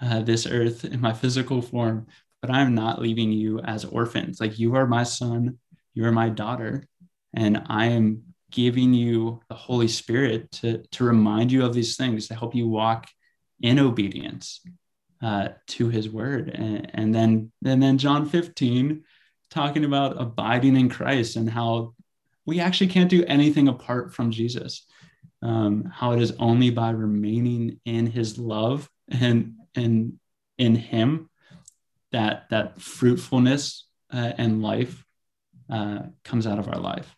uh, this earth in my physical form, but I'm not leaving you as orphans. Like you are my son." You are my daughter and i am giving you the holy spirit to, to remind you of these things to help you walk in obedience uh, to his word. And, and then and then john 15 talking about abiding in christ and how we actually can't do anything apart from jesus. Um, how it is only by remaining in his love and and in him that that fruitfulness uh, and life uh, comes out of our life.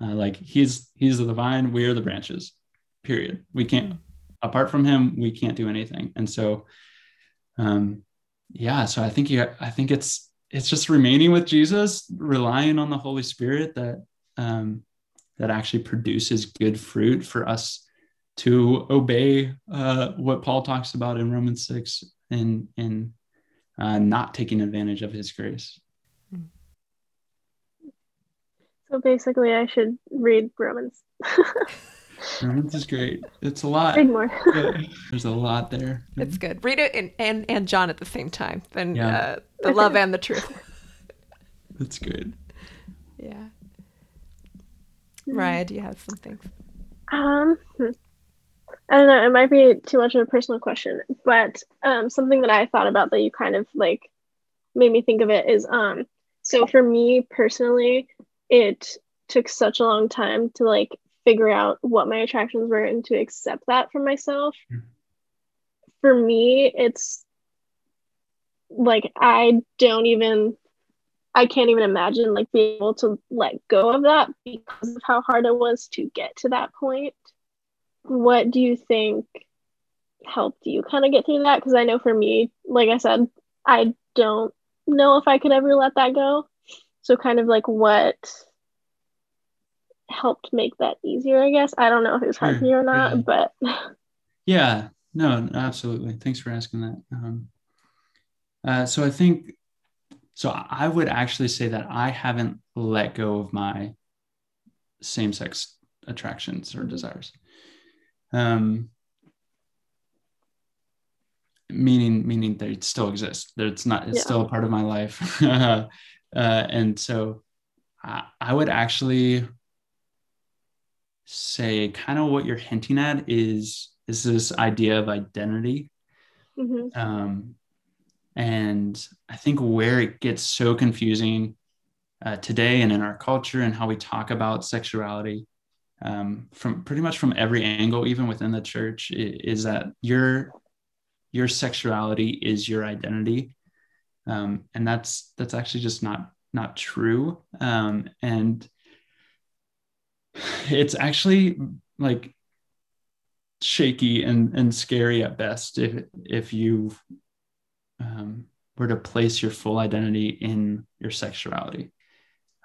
Uh, like he's he's the vine, we are the branches. Period. We can't mm. apart from him, we can't do anything. And so, um, yeah. So I think you, I think it's it's just remaining with Jesus, relying on the Holy Spirit that um, that actually produces good fruit for us to obey uh, what Paul talks about in Romans six and and uh, not taking advantage of His grace. So basically, I should read Romans. (laughs) Romans is great. It's a lot. Read more. (laughs) There's a lot there. It's good. Read it and and, and John at the same time. Then Yeah. uh, the love and the truth. (laughs) That's good. Yeah. Raya, do you have something? Um, hmm. I don't know. It might be too much of a personal question, but um, something that I thought about that you kind of like made me think of it is um. So for me personally, it took such a long time to like figure out what my attractions were and to accept that for myself. Mhm. For me, it's like I don't even I can't even imagine like being able to let go of that because of how hard it was to get to that point. What do you think helped you kind of get through that? Because I know for me, like I said, I don't know if I could ever let that go. So kind of like what helped make that easier, I guess. I don't know if it was hard for you or not, Yeah. but (laughs) Yeah, no, absolutely. Thanks for asking that. Um, uh, so I think, so I would actually say that I haven't let go of my same-sex attractions or desires. Um, meaning, meaning they still exist. That It's not. It's Yeah. still a part of my life. (laughs) uh, and so, I, I would actually say kind of what you're hinting at is is this idea of identity Mhm. um, and i think where it gets so confusing uh, today and in our culture and how we talk about sexuality um, from pretty much from every angle even within the church is that your your sexuality is your identity um, and that's that's actually just not not true. Um, and (sighs) it's actually like shaky and, and scary at best if if you um, were to place your full identity in your sexuality.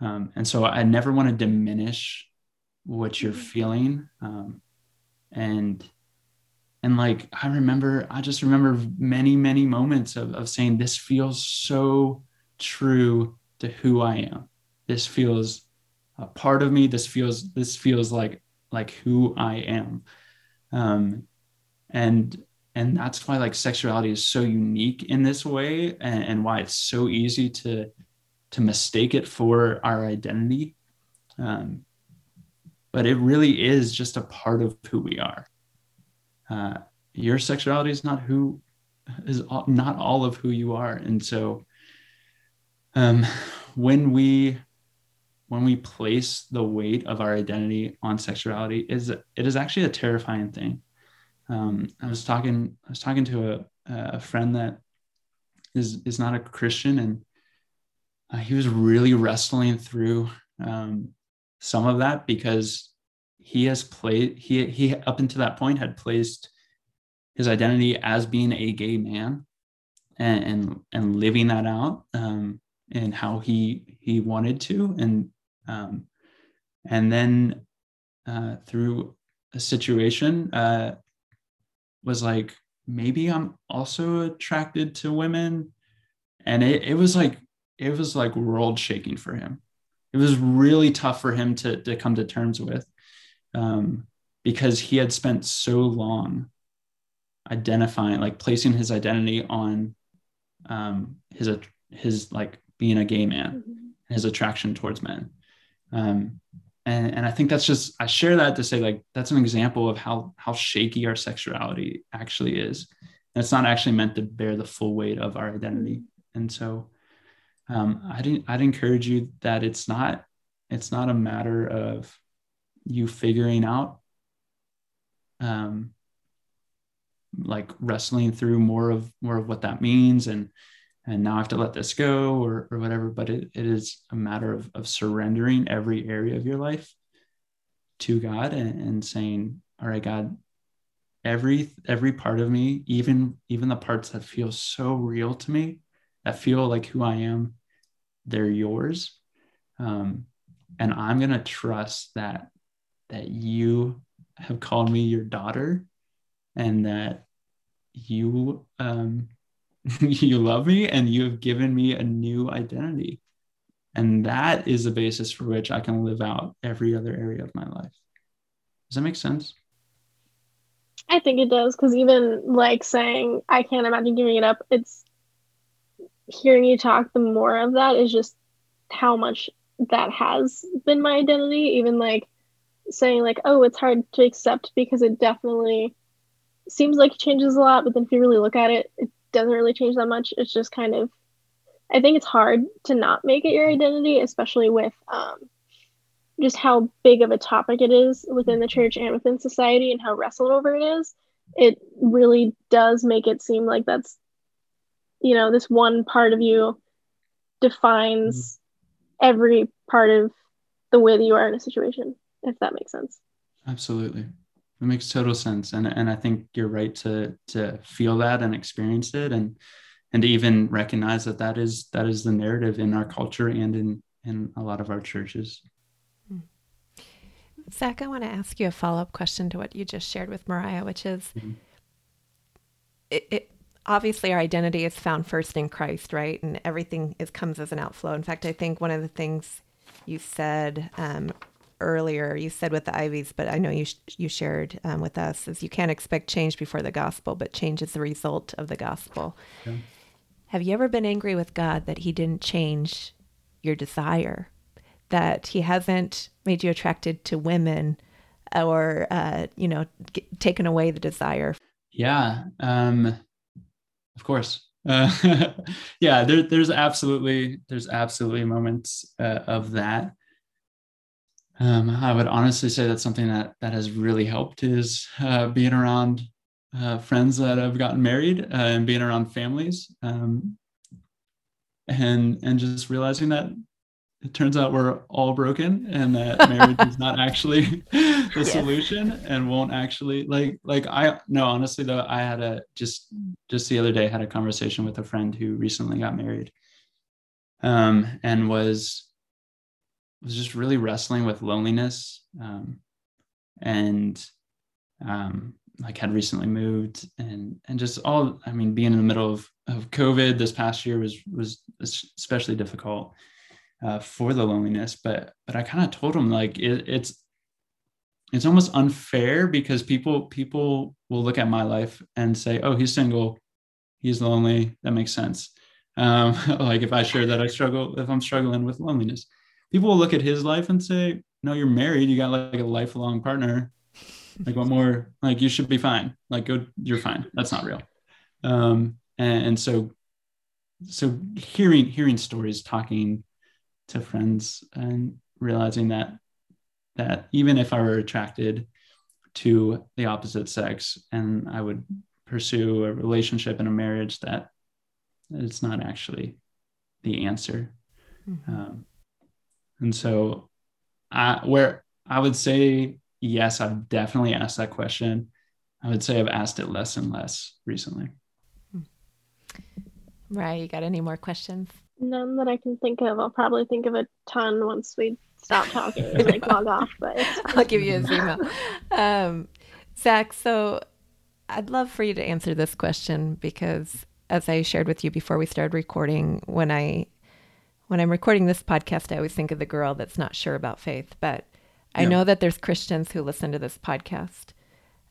Um, and so i never want to diminish what you're feeling. Um, and and like i remember i just remember many many moments of, of saying this feels so true to who i am. This feels a part of me. This feels this feels like like who i am. Um and and that's why like sexuality is so unique in this way and, and why it's so easy to to mistake it for our identity. Um but it really is just a part of who we are uh your sexuality is not who is all, not all of who you are. And so um when we when we place the weight of our identity on sexuality is it is actually a terrifying thing. Um, i was talking i was talking to a, a friend that is is not a christian and uh, he was really wrestling through um, some of that because he has played he he up until that point had placed his identity as being a gay man and and, and living that out um, and how he he wanted to. And um, and then uh, through a situation uh, was like maybe i'm also attracted to women. And it, it was like it was like world shaking for him. It was really tough for him to, to come to terms with um, because he had spent so long identifying like placing his identity on um, his his like being a gay man Mhm. his attraction towards men. Um, and and i think that's just i share that to say like that's an example of how how shaky our sexuality actually is. And it's not actually meant to bear the full weight of our identity. And so um, i'd, I'd encourage you that it's not it's not a matter of you figuring out um, like wrestling through more of more of what that means and and now I have to let this go or, or whatever. But it, it is a matter of, of surrendering every area of your life to God and, and saying, all right, God, every every part of me, even even the parts that feel so real to me, that feel like who I am, they're yours. Um, and I'm gonna trust that that you have called me your daughter and that you um (laughs) you love me and you have given me a new identity. And that is the basis for which I can live out every other area of my life. Does that make sense? I think it does because even like saying I can't imagine giving it up, it's hearing you talk, the more of that is just how much that has been my identity. Even like saying like, oh, it's hard to accept because it definitely seems like it changes a lot, but then if you really look at it, it doesn't really change that much. It's just kind of I think it's hard to not make it your identity, especially with um, just how big of a topic it is within the church and within society and how wrestled over it is. It really does make it seem like that's, you know, this one part of you defines mm-hmm. every part of the way that you are in a situation, if that makes sense. Absolutely. It makes total sense. And, and I think you're right to, to feel that and experience it. And, and to even recognize that that is that is the narrative in our culture and in in a lot of our churches hmm. zach i want to ask you a follow-up question to what you just shared with mariah which is mm-hmm. it, it, obviously our identity is found first in christ right and everything is comes as an outflow in fact i think one of the things you said um, earlier you said with the Iveys but i know you sh- you shared um, with us is you can't expect change before the gospel but change is the result of the gospel yeah. Have you ever been angry with God that He didn't change your desire, that He hasn't made you attracted to women, or uh, you know, g- taken away the desire? Yeah, um, of course. Uh, (laughs) yeah, there, there's absolutely there's absolutely moments uh, of that. Um, I would honestly say that's something that that has really helped is uh, being around uh, friends that have gotten married uh, and being around families um, and and just realizing that it turns out we're all broken and that (laughs) marriage is not actually (laughs) the yeah. solution and won't actually like like i no honestly though i had a just just the other day had a conversation with a friend who recently got married um and was was just really wrestling with loneliness um and um like had recently moved and and just all i mean being in the middle of of covid this past year was was especially difficult uh, for the loneliness but but i kind of told him like it, it's it's almost unfair because people people will look at my life and say oh he's single. He's lonely. That makes sense. Um, (laughs) like if i share that i struggle if i'm struggling with loneliness people will look at his life and say no you're married. You got like a lifelong partner. Like what more? Like you should be fine. Like go you're fine. That's not real. Um and, and so so hearing hearing stories talking to friends and realizing that that even if i were attracted to the opposite sex and i would pursue a relationship and a marriage that it's not actually the answer. Mm-hmm. um, and so I, where i would say yes, I've definitely asked that question. I would say I've asked it less and less recently. Right. You got any more questions? None that I can think of. I'll probably think of a ton once we stop talking and like log (laughs) off, but I'll give you his email. Um, Zach, so I'd love for you to answer this question because as I shared with you before we started recording, when I when I'm recording this podcast, I always think of the girl that's not sure about faith, but I know that there's Christians who listen to this podcast.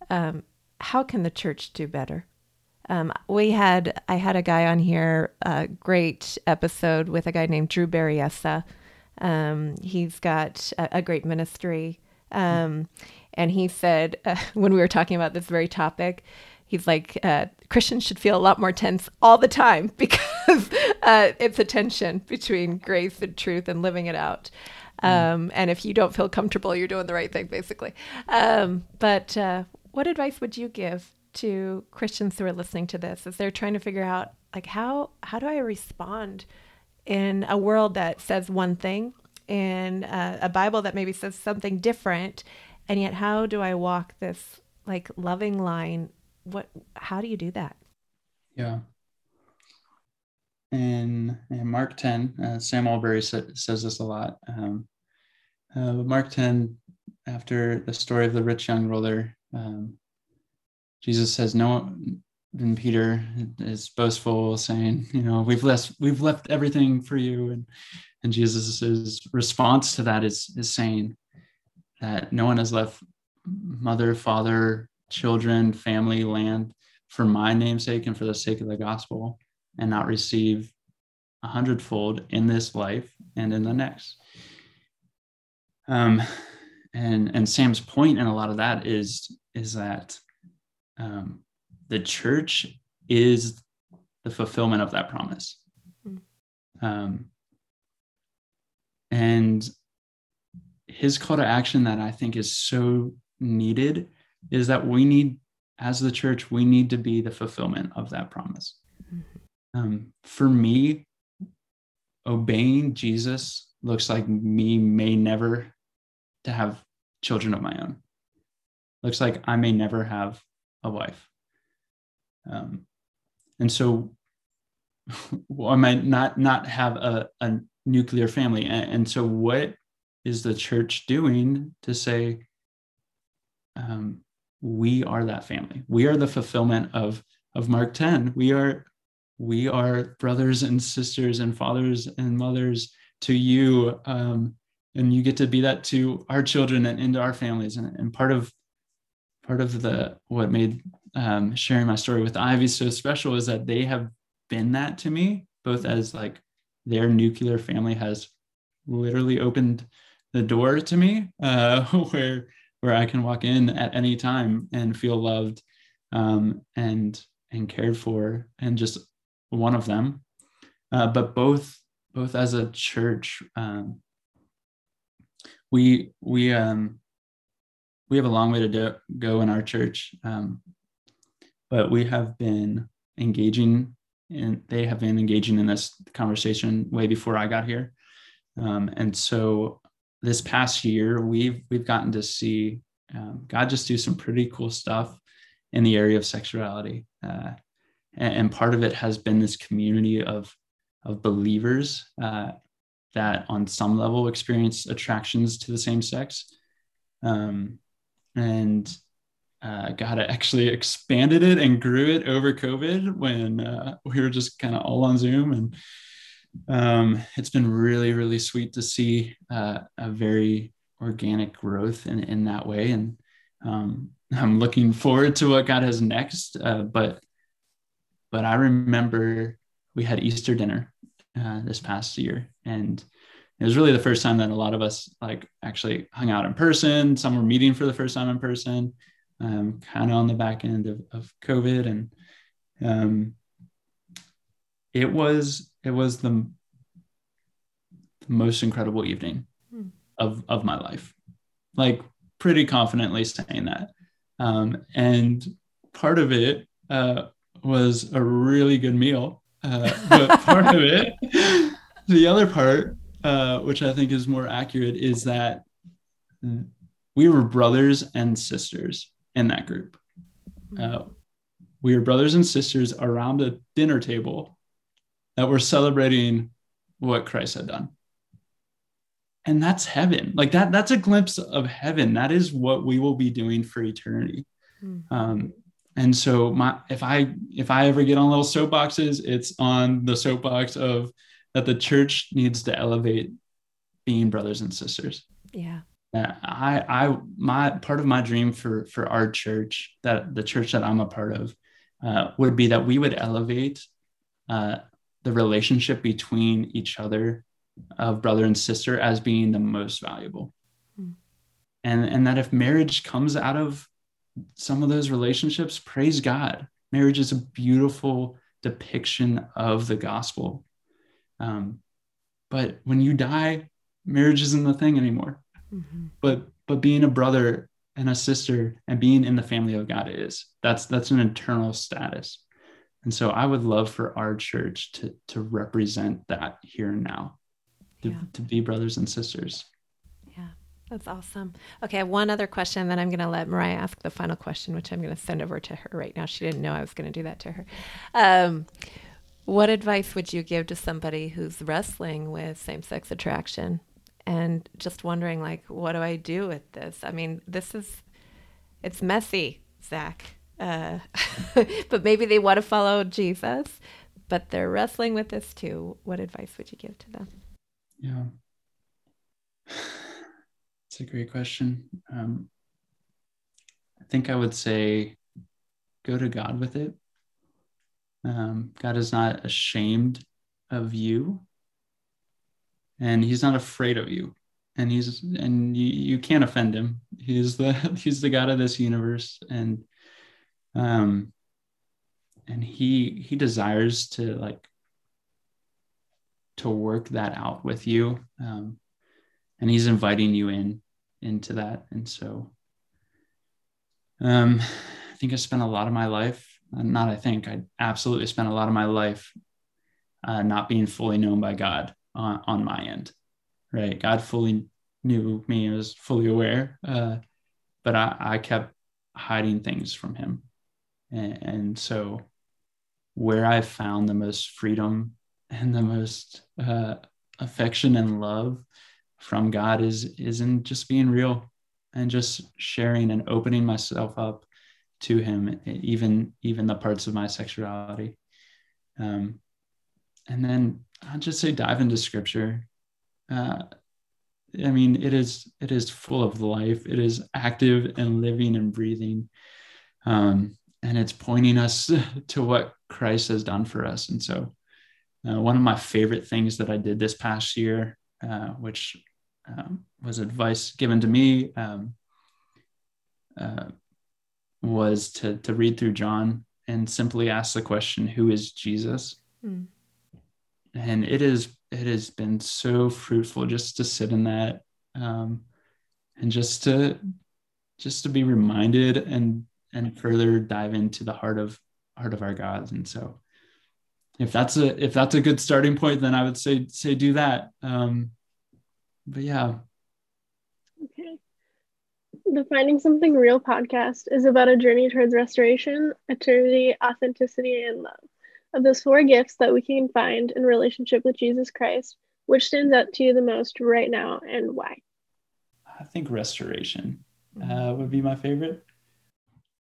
Um, how can the church do better? Um, we had I had a guy on here, a great episode with a guy named Drew Berryessa. Um, he's got a, a great ministry, um, and he said uh, (laughs) when we were talking about this very topic, he's like uh, Christians should feel a lot more tense all the time (laughs) because uh, it's a tension between grace and truth and living it out. Mm. Um, and if you don't feel comfortable, you're doing the right thing, basically. Um, but uh, what advice would you give to Christians who are listening to this as they're trying to figure out, like, how how do I respond in a world that says one thing, in uh, a Bible that maybe says something different, and yet how do I walk this like loving line? What? How do you do that? Yeah in, in Mark 10, uh, Sam Allberry sa- says this a lot. Um, uh, Mark 10, after the story of the rich young ruler, um, Jesus says, No, then Peter is boastful, saying, You know, we've left, we've left everything for you. And, and Jesus' response to that is, is saying that no one has left mother, father, children, family, land for my namesake and for the sake of the gospel and not receive a hundredfold in this life and in the next. Um, and and Sam's point in a lot of that is is that um, the church is the fulfillment of that promise. Mm-hmm. Um, and his call to action that I think is so needed is that we need, as the church, we need to be the fulfillment of that promise. Mm-hmm. Um, for me, obeying Jesus looks like me may never to have children of my own. Looks like I may never have a wife. Um, and so (laughs) I might not not have a, a nuclear family. And, and, so what is the church doing to say um, we are that family? We are the fulfillment of of Mark 10. We are we are brothers and sisters and fathers and mothers to you. Um, and you get to be that to our children and into our families. And, and part of part of the what made um, sharing my story with Ivey so special is that they have been that to me, both as like their nuclear family has literally opened the door to me, uh, (laughs) where where I can walk in at any time and feel loved um, and and cared for, and just one of them. Uh, but both both as a church, um, we we um, we have a long way to do, go in our church, um, but we have been engaging and they have been engaging in this conversation way before I got here. Um, and so this past year, we've we've gotten to see um, God just do some pretty cool stuff in the area of sexuality, uh, and, and, part of it has been this community of of believers uh, that, on some level, experience attractions to the same sex, um, and uh, God actually (laughs) expanded it and grew it over COVID when uh, we were just kind of all on Zoom. And um, it's been really, really sweet to see uh, a very organic growth in, in that way. And um, (laughs) I'm looking forward to what God has next. Uh, but but I remember we had Easter dinner uh, this past year, and it was really the first time that a lot of us like actually hung out in person. Some were meeting for the first time in person um, kind of on the back end of, of COVID. And um, it was it was the, the most incredible evening hmm. of, of my life. Like pretty confidently saying that. Um, and part of it uh, was a really good meal. Uh, but (laughs) part of it, the other part, uh, which I think is more accurate, is that we were brothers and sisters in that group. Uh, we were brothers and sisters around a dinner table that we're celebrating what Christ had done. And that's heaven. Like that, that's a glimpse of heaven. That is what we will be doing for eternity. Mm-hmm. Um, and so my if I if I ever get on little soapboxes, it's on the soapbox of that the church needs to elevate being brothers and sisters. Yeah. I, I, my part of my dream for for our church, that the church that I'm a part of, uh, would be that we would elevate uh, the relationship between each other, of brother and sister, as being the most valuable, mm. and and that if marriage comes out of some of those relationships, praise God. Marriage is a beautiful depiction of the gospel. Um, but when you die, marriage isn't the thing anymore mm-hmm. but but being a brother and a sister and being in the family of god is that's that's an eternal status and so i would love for our church to to represent that here and now to, yeah. to be brothers and sisters. Yeah that's awesome. Okay one other question then i'm going to let mariah ask the final question which i'm going to send over to her right now. She didn't know i was going to do that to her. Um, what advice would you give to somebody who's wrestling with same-sex attraction and just wondering like what do i do with this? I mean this is it's messy zach uh, (laughs) but maybe they want to follow jesus but they're wrestling with this too what advice would you give to them yeah (sighs) it's a great question um, I think I would say go to God with it. Um, God is not ashamed of you, and He's not afraid of you, and He's and you, you can't offend Him. He's the (laughs) He's the God of this universe, and um, and He He desires to like to work that out with you, um, and He's inviting you in into that, and so um, I think I spent a lot of my life, uh, not I think, I absolutely spent a lot of my life uh, not being fully known by God on, on my end, right? God fully knew me, and was fully aware, uh, but I, I kept hiding things from him. And, and so where I found the most freedom and the most uh, affection and love from God is, is in just being real and just sharing and opening myself up to him even even the parts of my sexuality. Um, and then i'll just say dive into scripture. Uh, i mean it is it is full of life. It is active and living and breathing. Um, and it's pointing us (laughs) to what christ has done for us and so uh, one of my favorite things that i did this past year uh, which um, was advice given to me um, uh, was to to read through John and simply ask the question, "Who is Jesus?" Mm. And it is it has been so fruitful just to sit in that um, and just to just to be reminded and and further dive into the heart of heart of our God. And so, if that's a if that's a good starting point, then I would say say do that. Um, but yeah. Okay. The Finding Something Real podcast is about a journey towards restoration, eternity, authenticity, and love. Of those four gifts that we can find in relationship with Jesus Christ, which stands out to you the most right now and why? I think restoration uh, would be my favorite.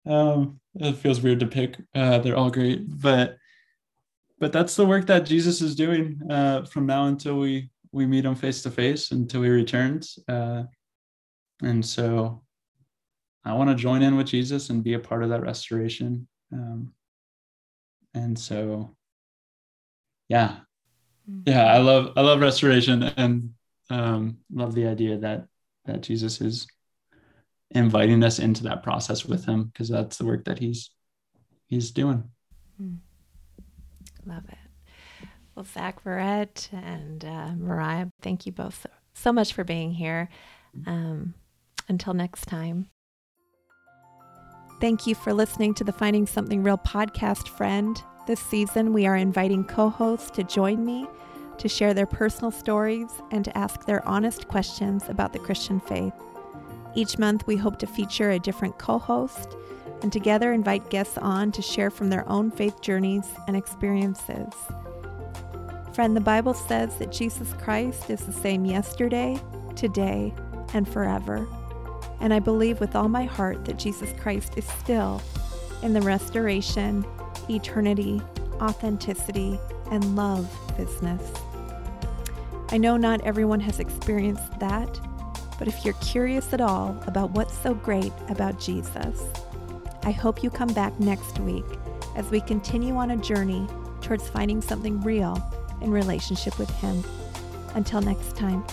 Um, it feels weird to pick. Uh, they're all great, but but that's the work that Jesus is doing uh, from now until we we meet him face to face until he returns. Uh, and so I want to join in with Jesus and be a part of that restoration. Um, and so, yeah, mm-hmm. yeah, I love I love restoration and um, love the idea that that Jesus is inviting us into that process with Him because that's the work that He's He's doing. Mm. Love it. Well, Zach Verrett and uh, Mariah, thank you both so, so much for being here. Um, until next time. Thank you for listening to the Finding Something Real podcast, friend. This season, we are inviting co hosts to join me to share their personal stories and to ask their honest questions about the Christian faith. Each month, we hope to feature a different co host and together invite guests on to share from their own faith journeys and experiences. Friend, the Bible says that Jesus Christ is the same yesterday, today, and forever. And I believe with all my heart that Jesus Christ is still in the restoration, eternity, authenticity, and love business. I know not everyone has experienced that, but if you're curious at all about what's so great about Jesus, I hope you come back next week as we continue on a journey towards finding something real in relationship with Him. Until next time.